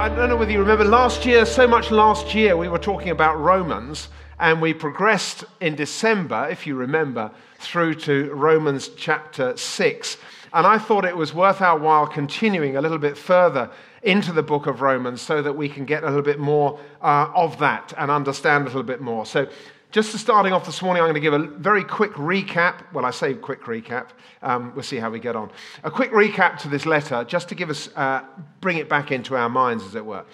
I don't know whether you remember last year, so much last year, we were talking about Romans, and we progressed in December, if you remember, through to Romans chapter 6. And I thought it was worth our while continuing a little bit further into the book of Romans so that we can get a little bit more uh, of that and understand a little bit more. So, just to starting off this morning, I'm going to give a very quick recap. Well, I say quick recap. Um, we'll see how we get on. A quick recap to this letter, just to give us, uh, bring it back into our minds, as it were.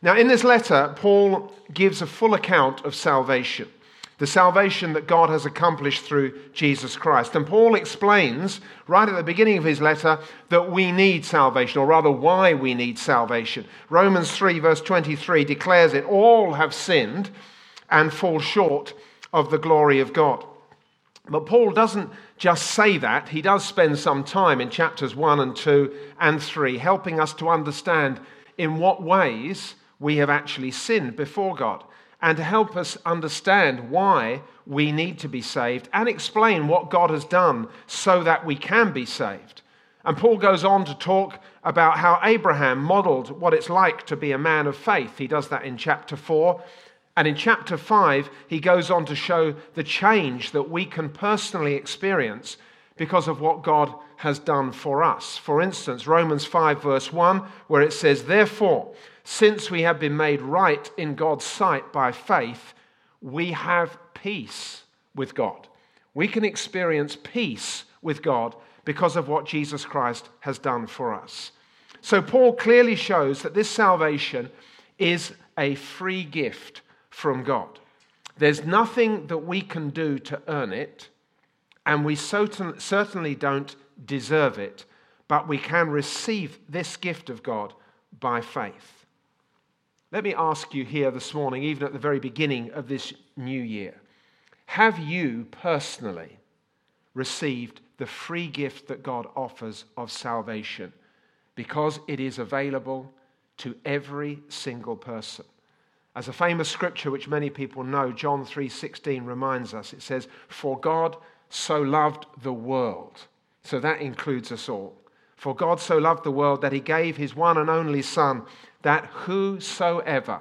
Now, in this letter, Paul gives a full account of salvation the salvation that God has accomplished through Jesus Christ. And Paul explains right at the beginning of his letter that we need salvation, or rather, why we need salvation. Romans 3, verse 23 declares it all have sinned and fall short of the glory of God. But Paul doesn't just say that, he does spend some time in chapters 1 and 2 and 3 helping us to understand in what ways we have actually sinned before God and to help us understand why we need to be saved and explain what God has done so that we can be saved. And Paul goes on to talk about how Abraham modeled what it's like to be a man of faith. He does that in chapter 4. And in chapter 5, he goes on to show the change that we can personally experience because of what God has done for us. For instance, Romans 5, verse 1, where it says, Therefore, since we have been made right in God's sight by faith, we have peace with God. We can experience peace with God because of what Jesus Christ has done for us. So, Paul clearly shows that this salvation is a free gift from God. There's nothing that we can do to earn it, and we certainly don't deserve it, but we can receive this gift of God by faith. Let me ask you here this morning, even at the very beginning of this new year have you personally received the free gift that God offers of salvation? Because it is available to every single person. As a famous scripture which many people know, John 3:16 reminds us. It says, "For God so loved the world." So that includes us all. For God so loved the world that he gave his one and only son that whosoever,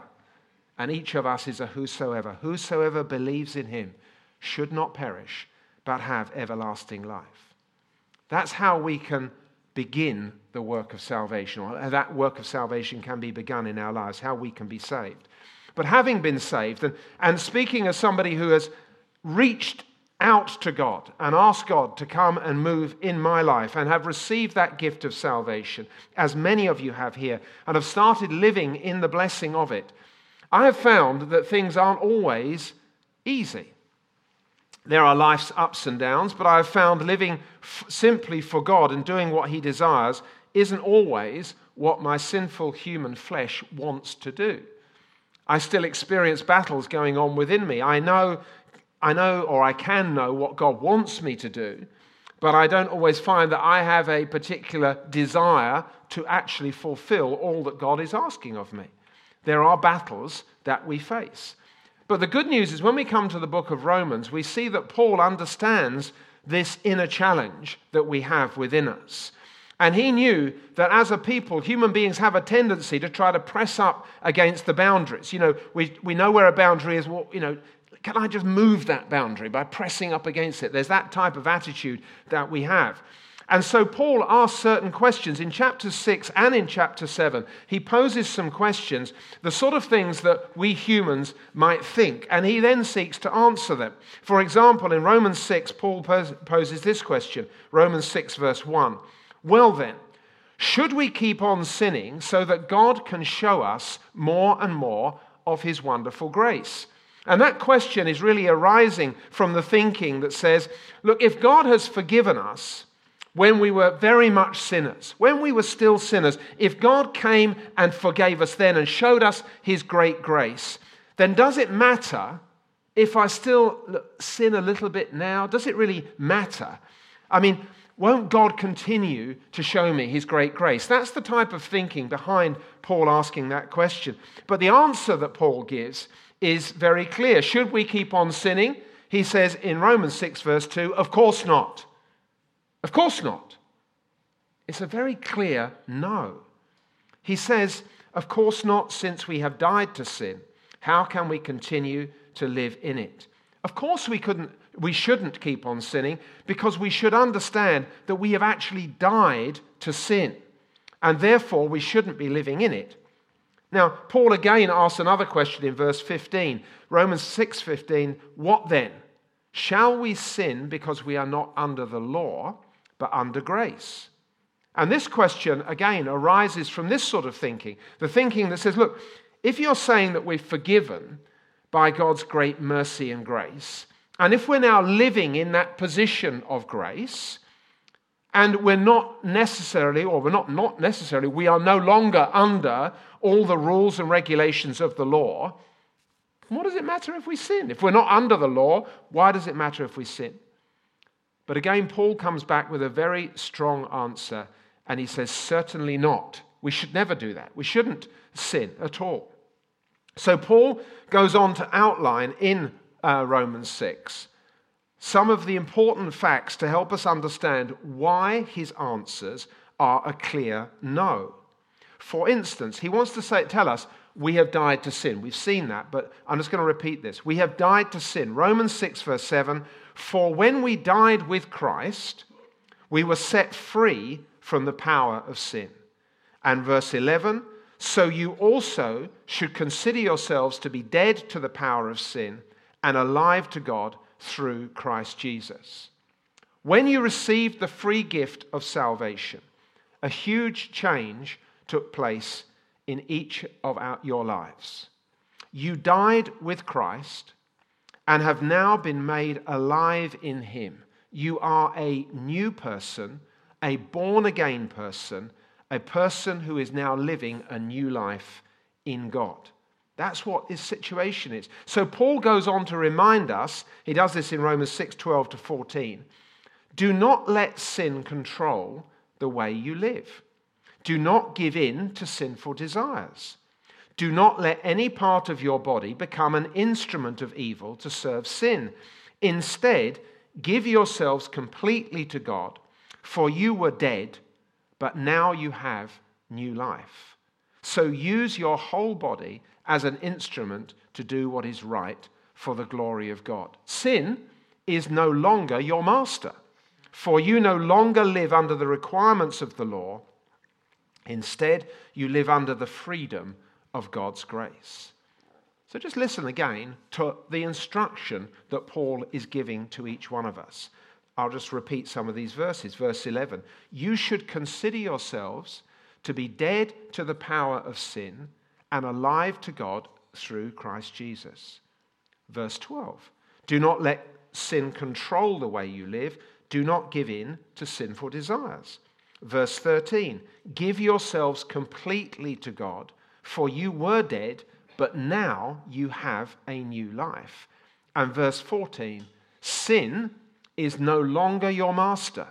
and each of us is a whosoever, whosoever believes in him should not perish, but have everlasting life. That's how we can begin the work of salvation, or that work of salvation can be begun in our lives, how we can be saved. But having been saved, and, and speaking as somebody who has reached out to God and asked God to come and move in my life and have received that gift of salvation, as many of you have here, and have started living in the blessing of it, I have found that things aren't always easy. There are life's ups and downs, but I have found living f- simply for God and doing what He desires isn't always what my sinful human flesh wants to do. I still experience battles going on within me. I know I know or I can know what God wants me to do, but I don't always find that I have a particular desire to actually fulfill all that God is asking of me. There are battles that we face. But the good news is when we come to the book of Romans, we see that Paul understands this inner challenge that we have within us. And he knew that as a people, human beings have a tendency to try to press up against the boundaries. You know, we, we know where a boundary is. Well, you know, can I just move that boundary by pressing up against it? There's that type of attitude that we have. And so Paul asks certain questions in chapter 6 and in chapter 7. He poses some questions, the sort of things that we humans might think, and he then seeks to answer them. For example, in Romans 6, Paul poses this question Romans 6, verse 1. Well, then, should we keep on sinning so that God can show us more and more of his wonderful grace? And that question is really arising from the thinking that says, look, if God has forgiven us, when we were very much sinners, when we were still sinners, if God came and forgave us then and showed us his great grace, then does it matter if I still sin a little bit now? Does it really matter? I mean, won't God continue to show me his great grace? That's the type of thinking behind Paul asking that question. But the answer that Paul gives is very clear. Should we keep on sinning? He says in Romans 6, verse 2, of course not. Of course not. It's a very clear no. He says, Of course not, since we have died to sin. How can we continue to live in it? Of course, we, couldn't, we shouldn't keep on sinning because we should understand that we have actually died to sin, and therefore we shouldn't be living in it. Now, Paul again asks another question in verse 15. Romans 6:15, what then? Shall we sin because we are not under the law? but under grace. And this question, again, arises from this sort of thinking the thinking that says, look, if you're saying that we're forgiven by God's great mercy and grace, and if we're now living in that position of grace, and we're not necessarily, or we're not not necessarily, we are no longer under all the rules and regulations of the law, what does it matter if we sin? If we're not under the law, why does it matter if we sin? But again, Paul comes back with a very strong answer, and he says, Certainly not. We should never do that. We shouldn't sin at all. So, Paul goes on to outline in uh, Romans 6 some of the important facts to help us understand why his answers are a clear no. For instance, he wants to say, tell us, we have died to sin. We've seen that, but I'm just going to repeat this. We have died to sin. Romans 6, verse 7 for when we died with Christ, we were set free from the power of sin. And verse 11, so you also should consider yourselves to be dead to the power of sin and alive to God through Christ Jesus. When you received the free gift of salvation, a huge change took place in each of our, your lives. You died with Christ and have now been made alive in Him. You are a new person, a born again person, a person who is now living a new life in God. That's what this situation is. So Paul goes on to remind us, he does this in Romans 6 12 to 14. Do not let sin control the way you live. Do not give in to sinful desires. Do not let any part of your body become an instrument of evil to serve sin. Instead, give yourselves completely to God, for you were dead, but now you have new life. So use your whole body as an instrument to do what is right for the glory of God. Sin is no longer your master, for you no longer live under the requirements of the law. Instead, you live under the freedom of God's grace. So just listen again to the instruction that Paul is giving to each one of us. I'll just repeat some of these verses. Verse 11 You should consider yourselves to be dead to the power of sin and alive to God through Christ Jesus. Verse 12 Do not let sin control the way you live, do not give in to sinful desires. Verse 13 Give yourselves completely to God for you were dead, but now you have a new life. And verse 14 Sin is no longer your master,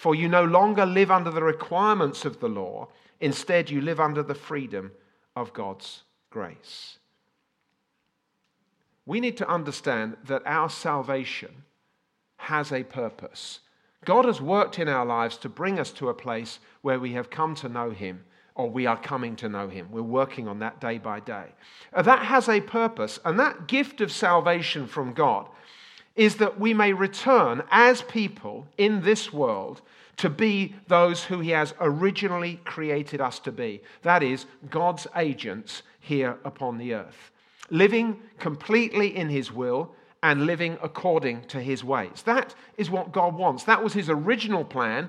for you no longer live under the requirements of the law. Instead, you live under the freedom of God's grace. We need to understand that our salvation has a purpose. God has worked in our lives to bring us to a place where we have come to know Him or we are coming to know him. We're working on that day by day. Uh, that has a purpose, and that gift of salvation from God is that we may return as people in this world to be those who he has originally created us to be. That is, God's agents here upon the earth, living completely in his will and living according to his ways. That is what God wants. That was his original plan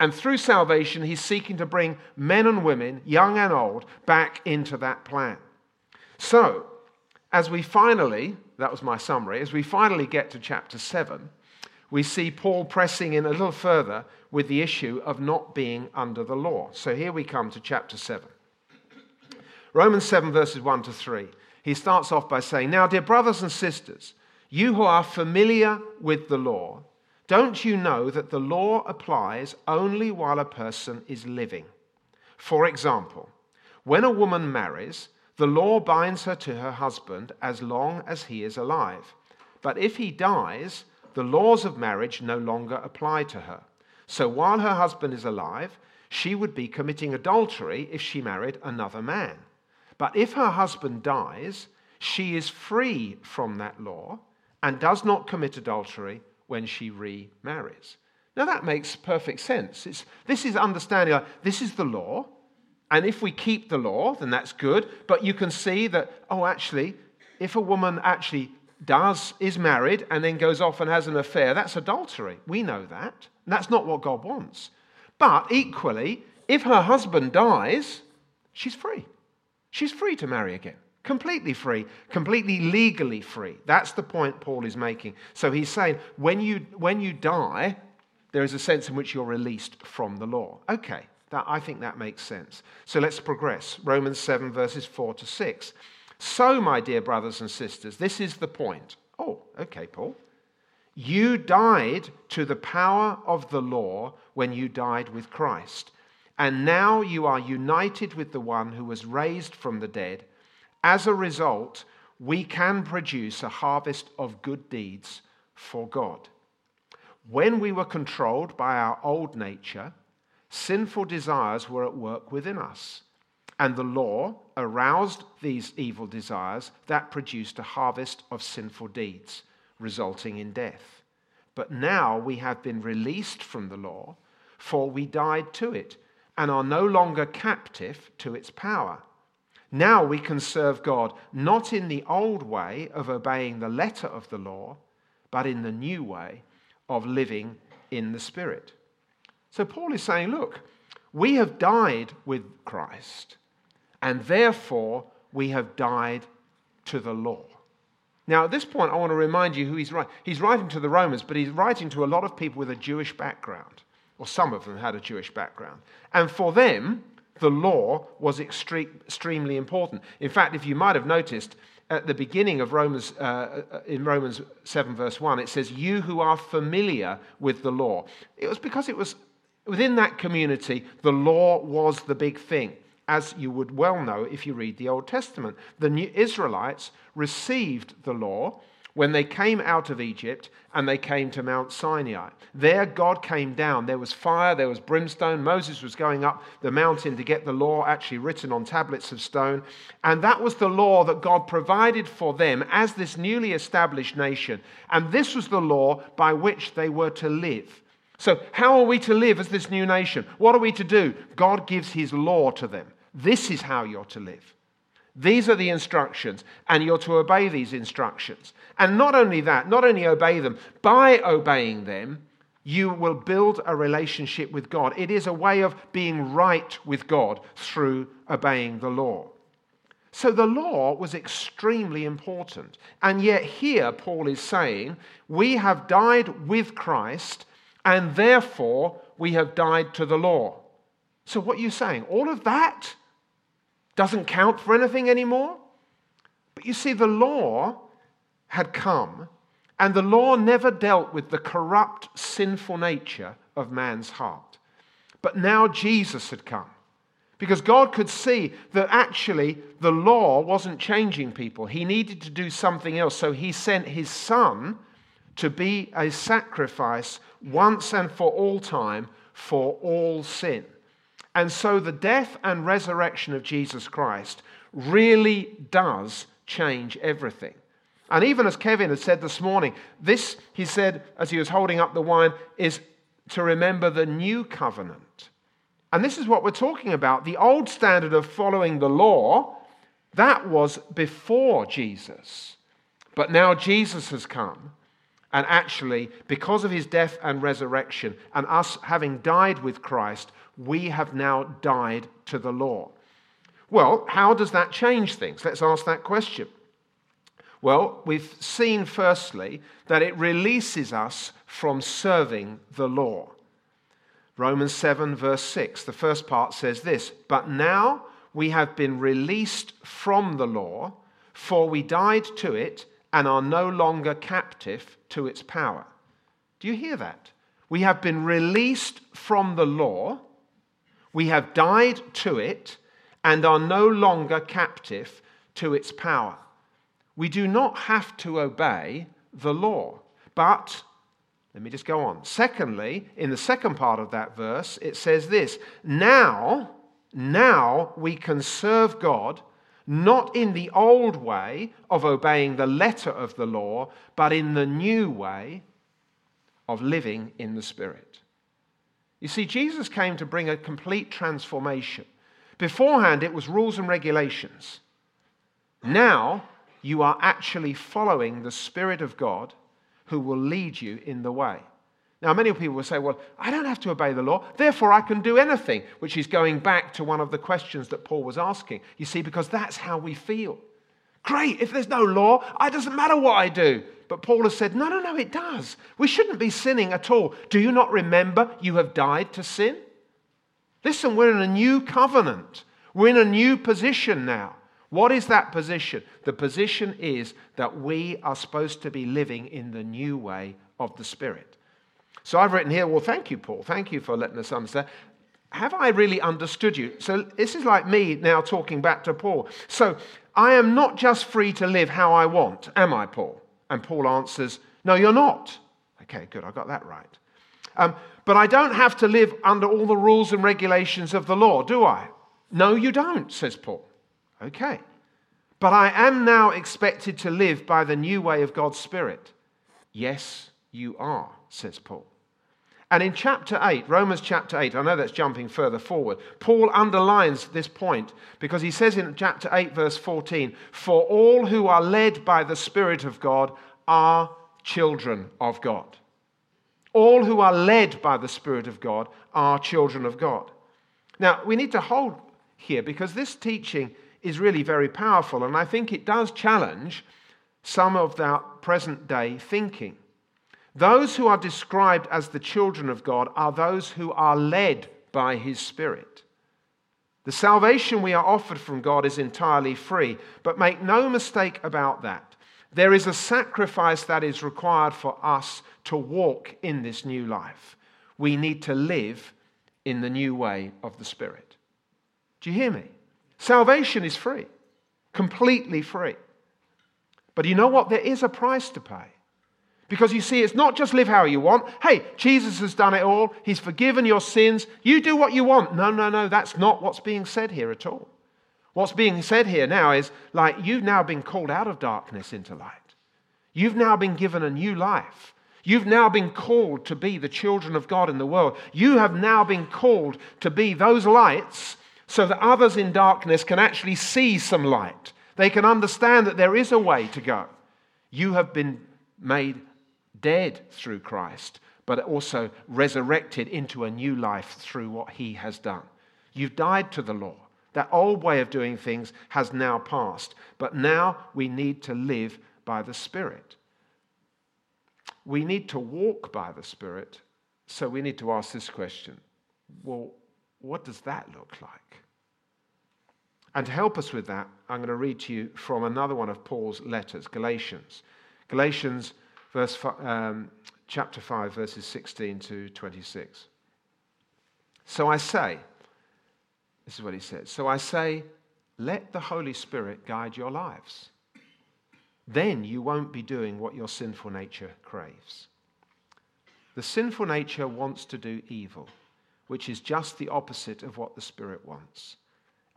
and through salvation, he's seeking to bring men and women, young and old, back into that plan. So, as we finally, that was my summary, as we finally get to chapter 7, we see Paul pressing in a little further with the issue of not being under the law. So here we come to chapter 7. Romans 7, verses 1 to 3. He starts off by saying, Now, dear brothers and sisters, you who are familiar with the law, don't you know that the law applies only while a person is living? For example, when a woman marries, the law binds her to her husband as long as he is alive. But if he dies, the laws of marriage no longer apply to her. So while her husband is alive, she would be committing adultery if she married another man. But if her husband dies, she is free from that law and does not commit adultery when she remarries. Now that makes perfect sense. It's, this is understanding like, this is the law, and if we keep the law, then that's good. But you can see that, oh, actually, if a woman actually does, is married, and then goes off and has an affair, that's adultery. We know that. And that's not what God wants. But equally, if her husband dies, she's free. She's free to marry again. Completely free, completely legally free. That's the point Paul is making. So he's saying when you, when you die, there is a sense in which you're released from the law. Okay, that, I think that makes sense. So let's progress. Romans 7, verses 4 to 6. So, my dear brothers and sisters, this is the point. Oh, okay, Paul. You died to the power of the law when you died with Christ. And now you are united with the one who was raised from the dead. As a result, we can produce a harvest of good deeds for God. When we were controlled by our old nature, sinful desires were at work within us. And the law aroused these evil desires that produced a harvest of sinful deeds, resulting in death. But now we have been released from the law, for we died to it and are no longer captive to its power. Now we can serve God not in the old way of obeying the letter of the law, but in the new way of living in the Spirit. So Paul is saying, look, we have died with Christ and therefore we have died to the law. Now, at this point, I want to remind you who he's writing. He's writing to the Romans, but he's writing to a lot of people with a Jewish background, or some of them had a Jewish background. And for them, the law was extremely important. In fact, if you might have noticed, at the beginning of Romans, uh, uh, in Romans 7, verse 1, it says, You who are familiar with the law. It was because it was within that community, the law was the big thing as you would well know if you read the Old Testament. The new Israelites received the law when they came out of Egypt and they came to Mount Sinai. There, God came down. There was fire, there was brimstone. Moses was going up the mountain to get the law actually written on tablets of stone. And that was the law that God provided for them as this newly established nation. And this was the law by which they were to live. So, how are we to live as this new nation? What are we to do? God gives his law to them. This is how you're to live. These are the instructions, and you're to obey these instructions. And not only that, not only obey them, by obeying them, you will build a relationship with God. It is a way of being right with God through obeying the law. So the law was extremely important. And yet, here Paul is saying, we have died with Christ, and therefore we have died to the law. So, what are you saying? All of that doesn't count for anything anymore. But you see, the law had come, and the law never dealt with the corrupt, sinful nature of man's heart. But now Jesus had come. Because God could see that actually the law wasn't changing people. He needed to do something else. So he sent his son to be a sacrifice once and for all time for all sin. And so the death and resurrection of Jesus Christ really does change everything. And even as Kevin had said this morning, this, he said as he was holding up the wine, is to remember the new covenant. And this is what we're talking about. The old standard of following the law, that was before Jesus. But now Jesus has come. And actually, because of his death and resurrection, and us having died with Christ, we have now died to the law. Well, how does that change things? Let's ask that question. Well, we've seen firstly that it releases us from serving the law. Romans 7, verse 6, the first part says this But now we have been released from the law, for we died to it and are no longer captive to its power. Do you hear that? We have been released from the law, we have died to it, and are no longer captive to its power. We do not have to obey the law, but let me just go on. Secondly, in the second part of that verse, it says this Now, now we can serve God not in the old way of obeying the letter of the law, but in the new way of living in the Spirit. You see, Jesus came to bring a complete transformation. Beforehand, it was rules and regulations. Now, you are actually following the Spirit of God who will lead you in the way. Now, many people will say, Well, I don't have to obey the law, therefore I can do anything, which is going back to one of the questions that Paul was asking. You see, because that's how we feel. Great, if there's no law, it doesn't matter what I do. But Paul has said, No, no, no, it does. We shouldn't be sinning at all. Do you not remember you have died to sin? Listen, we're in a new covenant, we're in a new position now. What is that position? The position is that we are supposed to be living in the new way of the Spirit. So I've written here, well, thank you, Paul. Thank you for letting us understand. Have I really understood you? So this is like me now talking back to Paul. So I am not just free to live how I want, am I, Paul? And Paul answers, No, you're not. Okay, good, I got that right. Um, but I don't have to live under all the rules and regulations of the law, do I? No, you don't, says Paul. Okay. But I am now expected to live by the new way of God's Spirit. Yes, you are, says Paul. And in chapter 8, Romans chapter 8, I know that's jumping further forward, Paul underlines this point because he says in chapter 8, verse 14, For all who are led by the Spirit of God are children of God. All who are led by the Spirit of God are children of God. Now, we need to hold here because this teaching is really very powerful, and I think it does challenge some of our present day thinking. Those who are described as the children of God are those who are led by His Spirit. The salvation we are offered from God is entirely free, but make no mistake about that. There is a sacrifice that is required for us to walk in this new life. We need to live in the new way of the Spirit. Do you hear me? Salvation is free, completely free. But you know what? There is a price to pay. Because you see, it's not just live how you want. Hey, Jesus has done it all. He's forgiven your sins. You do what you want. No, no, no. That's not what's being said here at all. What's being said here now is like you've now been called out of darkness into light. You've now been given a new life. You've now been called to be the children of God in the world. You have now been called to be those lights so that others in darkness can actually see some light. They can understand that there is a way to go. You have been made dead through Christ, but also resurrected into a new life through what he has done. You've died to the law. That old way of doing things has now passed, but now we need to live by the Spirit. We need to walk by the Spirit, so we need to ask this question well, what does that look like? And to help us with that, I'm going to read to you from another one of Paul's letters, Galatians. Galatians, verse, um, chapter 5, verses 16 to 26. So I say, this is what he says. So I say, let the Holy Spirit guide your lives. Then you won't be doing what your sinful nature craves. The sinful nature wants to do evil, which is just the opposite of what the Spirit wants.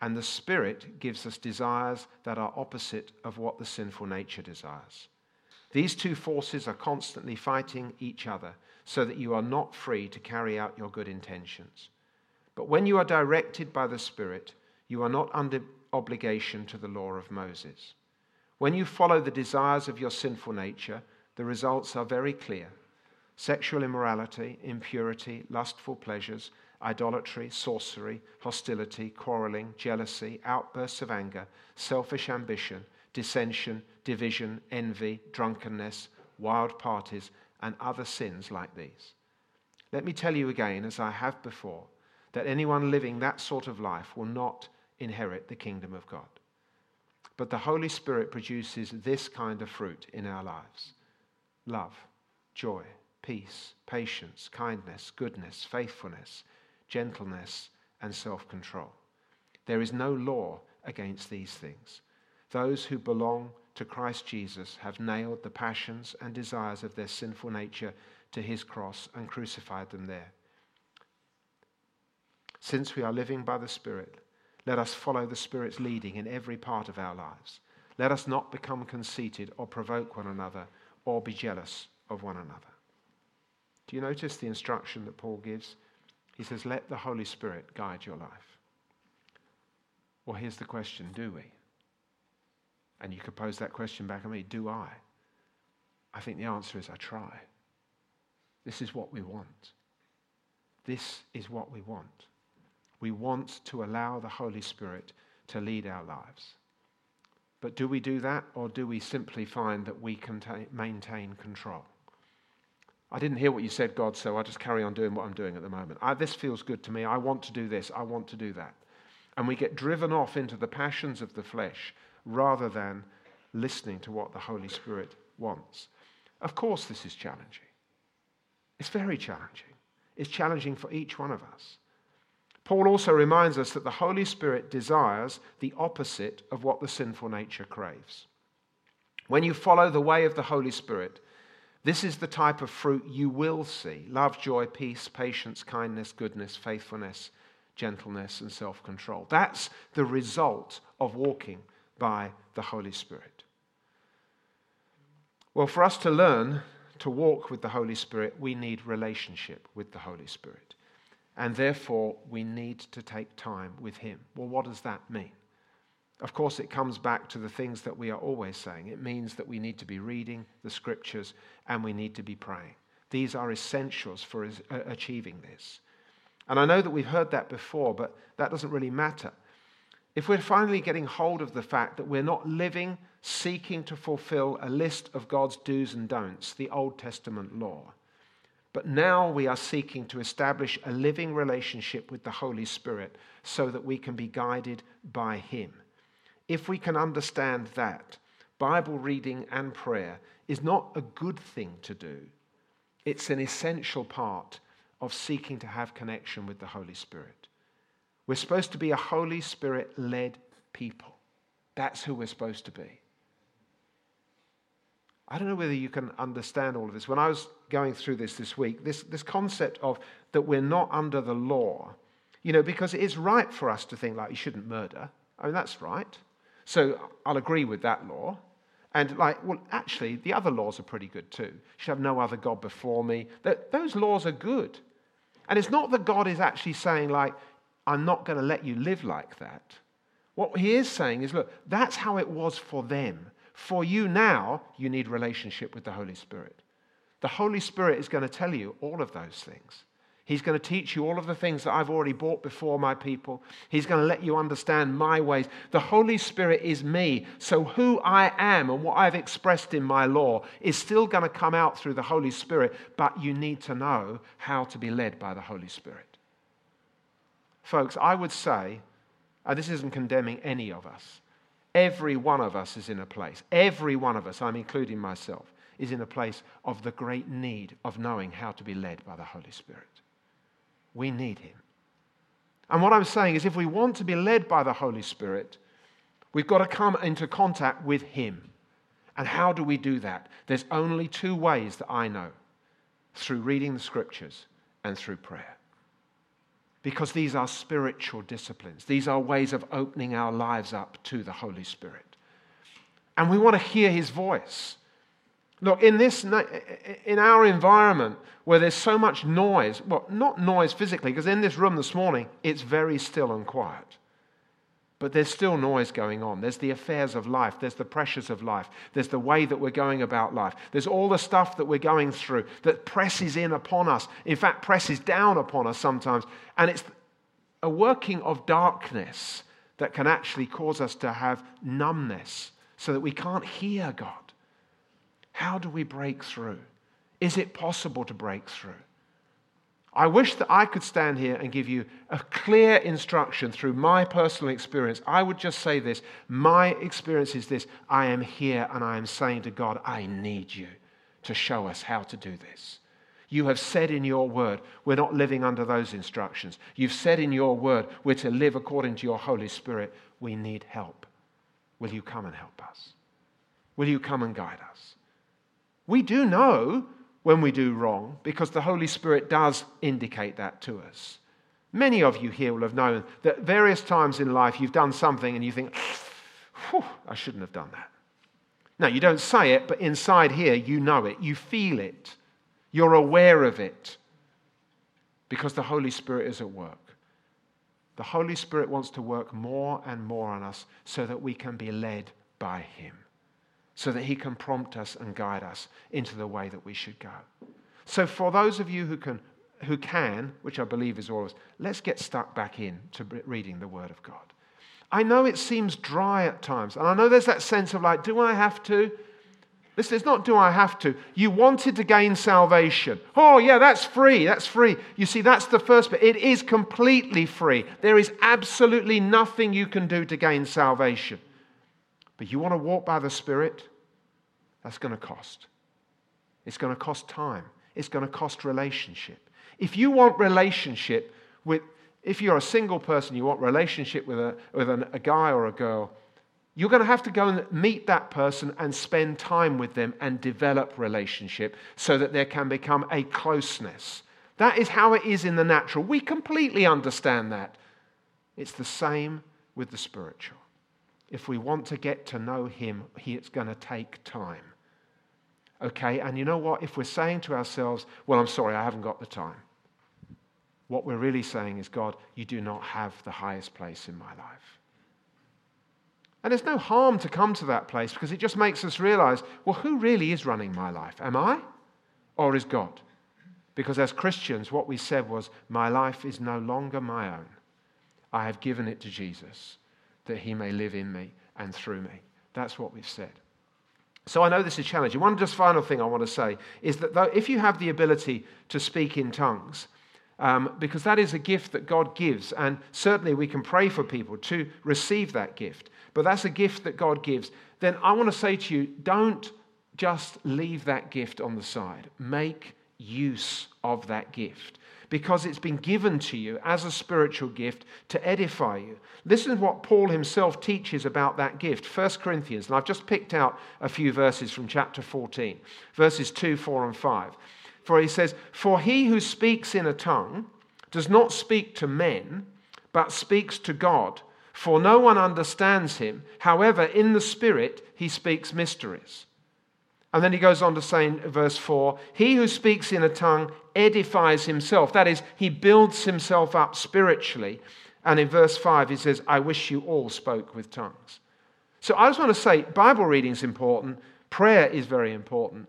And the Spirit gives us desires that are opposite of what the sinful nature desires. These two forces are constantly fighting each other so that you are not free to carry out your good intentions. But when you are directed by the Spirit, you are not under obligation to the law of Moses. When you follow the desires of your sinful nature, the results are very clear sexual immorality, impurity, lustful pleasures idolatry, sorcery, hostility, quarreling, jealousy, outbursts of anger, selfish ambition, dissension, division, envy, drunkenness, wild parties, and other sins like these. Let me tell you again, as I have before, that anyone living that sort of life will not inherit the kingdom of God. But the Holy Spirit produces this kind of fruit in our lives love, joy, peace, patience, kindness, goodness, faithfulness, gentleness, and self control. There is no law against these things. Those who belong to Christ Jesus have nailed the passions and desires of their sinful nature to his cross and crucified them there. Since we are living by the Spirit, let us follow the Spirit's leading in every part of our lives. Let us not become conceited or provoke one another or be jealous of one another. Do you notice the instruction that Paul gives? He says, Let the Holy Spirit guide your life. Well, here's the question do we? And you could pose that question back at me do I? I think the answer is I try. This is what we want. This is what we want. We want to allow the Holy Spirit to lead our lives. But do we do that, or do we simply find that we can ta- maintain control? I didn't hear what you said, God, so I just carry on doing what I'm doing at the moment. I, this feels good to me. I want to do this. I want to do that. And we get driven off into the passions of the flesh rather than listening to what the Holy Spirit wants. Of course, this is challenging. It's very challenging. It's challenging for each one of us. Paul also reminds us that the Holy Spirit desires the opposite of what the sinful nature craves. When you follow the way of the Holy Spirit, this is the type of fruit you will see love, joy, peace, patience, kindness, goodness, faithfulness, gentleness, and self control. That's the result of walking by the Holy Spirit. Well, for us to learn to walk with the Holy Spirit, we need relationship with the Holy Spirit. And therefore, we need to take time with Him. Well, what does that mean? Of course, it comes back to the things that we are always saying. It means that we need to be reading the scriptures and we need to be praying. These are essentials for uh, achieving this. And I know that we've heard that before, but that doesn't really matter. If we're finally getting hold of the fact that we're not living seeking to fulfill a list of God's do's and don'ts, the Old Testament law, but now we are seeking to establish a living relationship with the Holy Spirit so that we can be guided by Him. If we can understand that, Bible reading and prayer is not a good thing to do, it's an essential part of seeking to have connection with the Holy Spirit. We're supposed to be a Holy Spirit led people. That's who we're supposed to be. I don't know whether you can understand all of this. When I was going through this this week, this, this concept of that we're not under the law, you know, because it is right for us to think like you shouldn't murder. I mean, that's right. So I'll agree with that law. And like, well, actually, the other laws are pretty good too. You should have no other God before me. Those laws are good. And it's not that God is actually saying, like, I'm not going to let you live like that. What he is saying is, look, that's how it was for them. For you now, you need relationship with the Holy Spirit. The Holy Spirit is going to tell you all of those things. He's going to teach you all of the things that I've already brought before my people. He's going to let you understand my ways. The Holy Spirit is me. So, who I am and what I've expressed in my law is still going to come out through the Holy Spirit, but you need to know how to be led by the Holy Spirit. Folks, I would say, and this isn't condemning any of us, Every one of us is in a place, every one of us, I'm including myself, is in a place of the great need of knowing how to be led by the Holy Spirit. We need Him. And what I'm saying is, if we want to be led by the Holy Spirit, we've got to come into contact with Him. And how do we do that? There's only two ways that I know through reading the scriptures and through prayer because these are spiritual disciplines. These are ways of opening our lives up to the Holy Spirit. And we want to hear his voice. Look, in this in our environment where there's so much noise, well, not noise physically, because in this room this morning, it's very still and quiet. But there's still noise going on. There's the affairs of life. There's the pressures of life. There's the way that we're going about life. There's all the stuff that we're going through that presses in upon us. In fact, presses down upon us sometimes. And it's a working of darkness that can actually cause us to have numbness, so that we can't hear God. How do we break through? Is it possible to break through? I wish that I could stand here and give you a clear instruction through my personal experience. I would just say this My experience is this I am here and I am saying to God, I need you to show us how to do this. You have said in your word, we're not living under those instructions. You've said in your word, we're to live according to your Holy Spirit. We need help. Will you come and help us? Will you come and guide us? We do know when we do wrong because the Holy Spirit does indicate that to us. Many of you here will have known that various times in life you've done something and you think, I shouldn't have done that. Now, you don't say it, but inside here you know it, you feel it, you're aware of it because the Holy Spirit is at work. The Holy Spirit wants to work more and more on us so that we can be led by Him so that He can prompt us and guide us into the way that we should go. So, for those of you who can, who can which I believe is all of us, let's get stuck back in to reading the Word of God. I know it seems dry at times, and I know there's that sense of like, do I have to? Listen, it's not do I have to. You wanted to gain salvation. Oh, yeah, that's free. That's free. You see, that's the first bit. It is completely free. There is absolutely nothing you can do to gain salvation. But you want to walk by the Spirit? That's going to cost. It's going to cost time. It's going to cost relationship. If you want relationship with, if you're a single person, you want relationship with a, with a, a guy or a girl, you're going to have to go and meet that person and spend time with them and develop relationship so that there can become a closeness. That is how it is in the natural. We completely understand that. It's the same with the spiritual if we want to get to know Him, it's going to take time. Okay? And you know what? If we're saying to ourselves, well, I'm sorry, I haven't got the time, what we're really saying is, God, you do not have the highest place in my life. And there's no harm to come to that place because it just makes us realize, well, who really is running my life? Am I? Or is God? Because as Christians, what we said was, my life is no longer my own. I have given it to Jesus that he may live in me and through me. That's what we've said. So I know this is challenging. One just final thing I want to say is that though, if you have the ability to speak in tongues, um, because that is a gift that God gives, and certainly we can pray for people to receive that gift, but that's a gift that God gives, then I want to say to you don't just leave that gift on the side. Make use of that gift because it's been given to you as a spiritual gift to edify you. Listen to what Paul himself teaches about that gift. 1 Corinthians, and I've just picked out a few verses from chapter 14, verses 2, 4, and 5. For he says, For he who speaks in a tongue does not speak to men, but speaks to God. For no one understands him. However, in the Spirit, he speaks mysteries. And then he goes on to say in verse 4 He who speaks in a tongue edifies himself. That is, he builds himself up spiritually. And in verse 5, he says, I wish you all spoke with tongues. So I just want to say Bible reading is important, prayer is very important.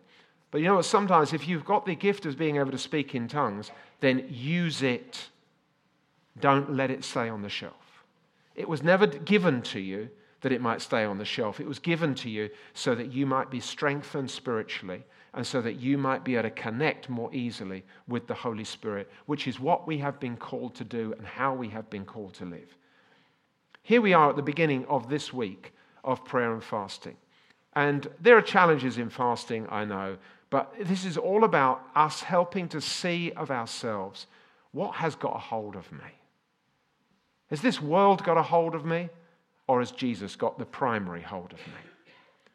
But you know what? Sometimes if you've got the gift of being able to speak in tongues, then use it. Don't let it stay on the shelf. It was never given to you that it might stay on the shelf. It was given to you so that you might be strengthened spiritually and so that you might be able to connect more easily with the Holy Spirit, which is what we have been called to do and how we have been called to live. Here we are at the beginning of this week of prayer and fasting. And there are challenges in fasting, I know, but this is all about us helping to see of ourselves what has got a hold of me. Has this world got a hold of me? Or has Jesus got the primary hold of me?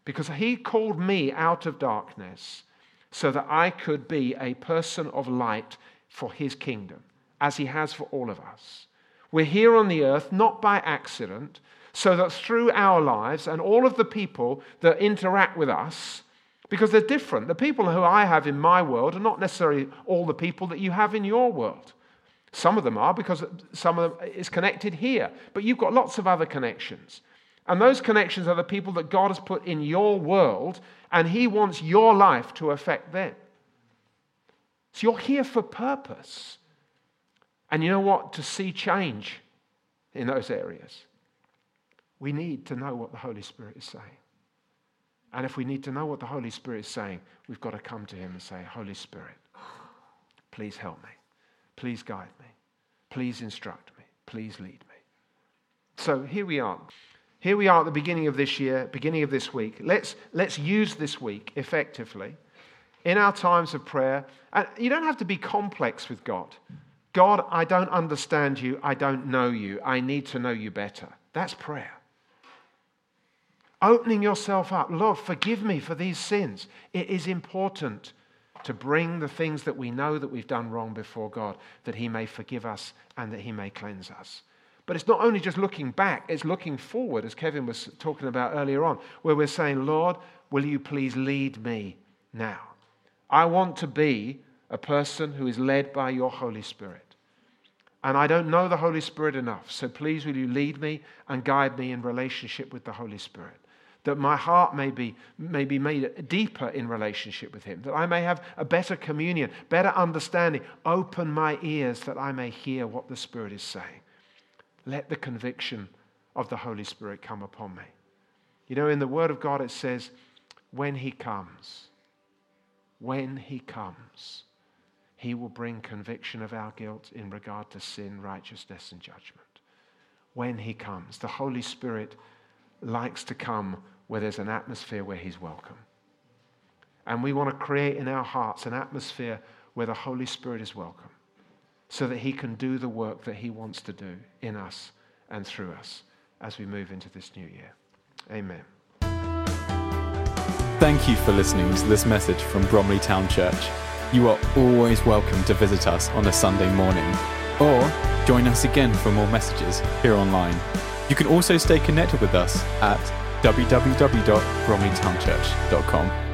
Because he called me out of darkness so that I could be a person of light for his kingdom, as he has for all of us. We're here on the earth not by accident, so that through our lives and all of the people that interact with us, because they're different, the people who I have in my world are not necessarily all the people that you have in your world. Some of them are because some of them is connected here, but you've got lots of other connections. And those connections are the people that God has put in your world, and He wants your life to affect them. So you're here for purpose. And you know what? To see change in those areas, we need to know what the Holy Spirit is saying. And if we need to know what the Holy Spirit is saying, we've got to come to Him and say, Holy Spirit, please help me. Please guide me. Please instruct me. Please lead me. So here we are. Here we are at the beginning of this year, beginning of this week. Let's, let's use this week effectively in our times of prayer. And you don't have to be complex with God. God, I don't understand you. I don't know you. I need to know you better. That's prayer. Opening yourself up. Lord, forgive me for these sins. It is important to bring the things that we know that we've done wrong before God, that He may forgive us and that He may cleanse us. But it's not only just looking back, it's looking forward, as Kevin was talking about earlier on, where we're saying, Lord, will you please lead me now? I want to be a person who is led by your Holy Spirit. And I don't know the Holy Spirit enough, so please will you lead me and guide me in relationship with the Holy Spirit that my heart may be, may be made deeper in relationship with Him, that I may have a better communion, better understanding. Open my ears that I may hear what the Spirit is saying. Let the conviction of the Holy Spirit come upon me. You know, in the Word of God, it says, when He comes, when He comes, He will bring conviction of our guilt in regard to sin, righteousness, and judgment. When He comes, the Holy Spirit likes to come where there's an atmosphere where He's welcome. And we want to create in our hearts an atmosphere where the Holy Spirit is welcome so that He can do the work that He wants to do in us and through us as we move into this new year. Amen. Thank you for listening to this message from Bromley Town Church. You are always welcome to visit us on a Sunday morning or join us again for more messages here online. You can also stay connected with us at www.bromleytownchurch.com.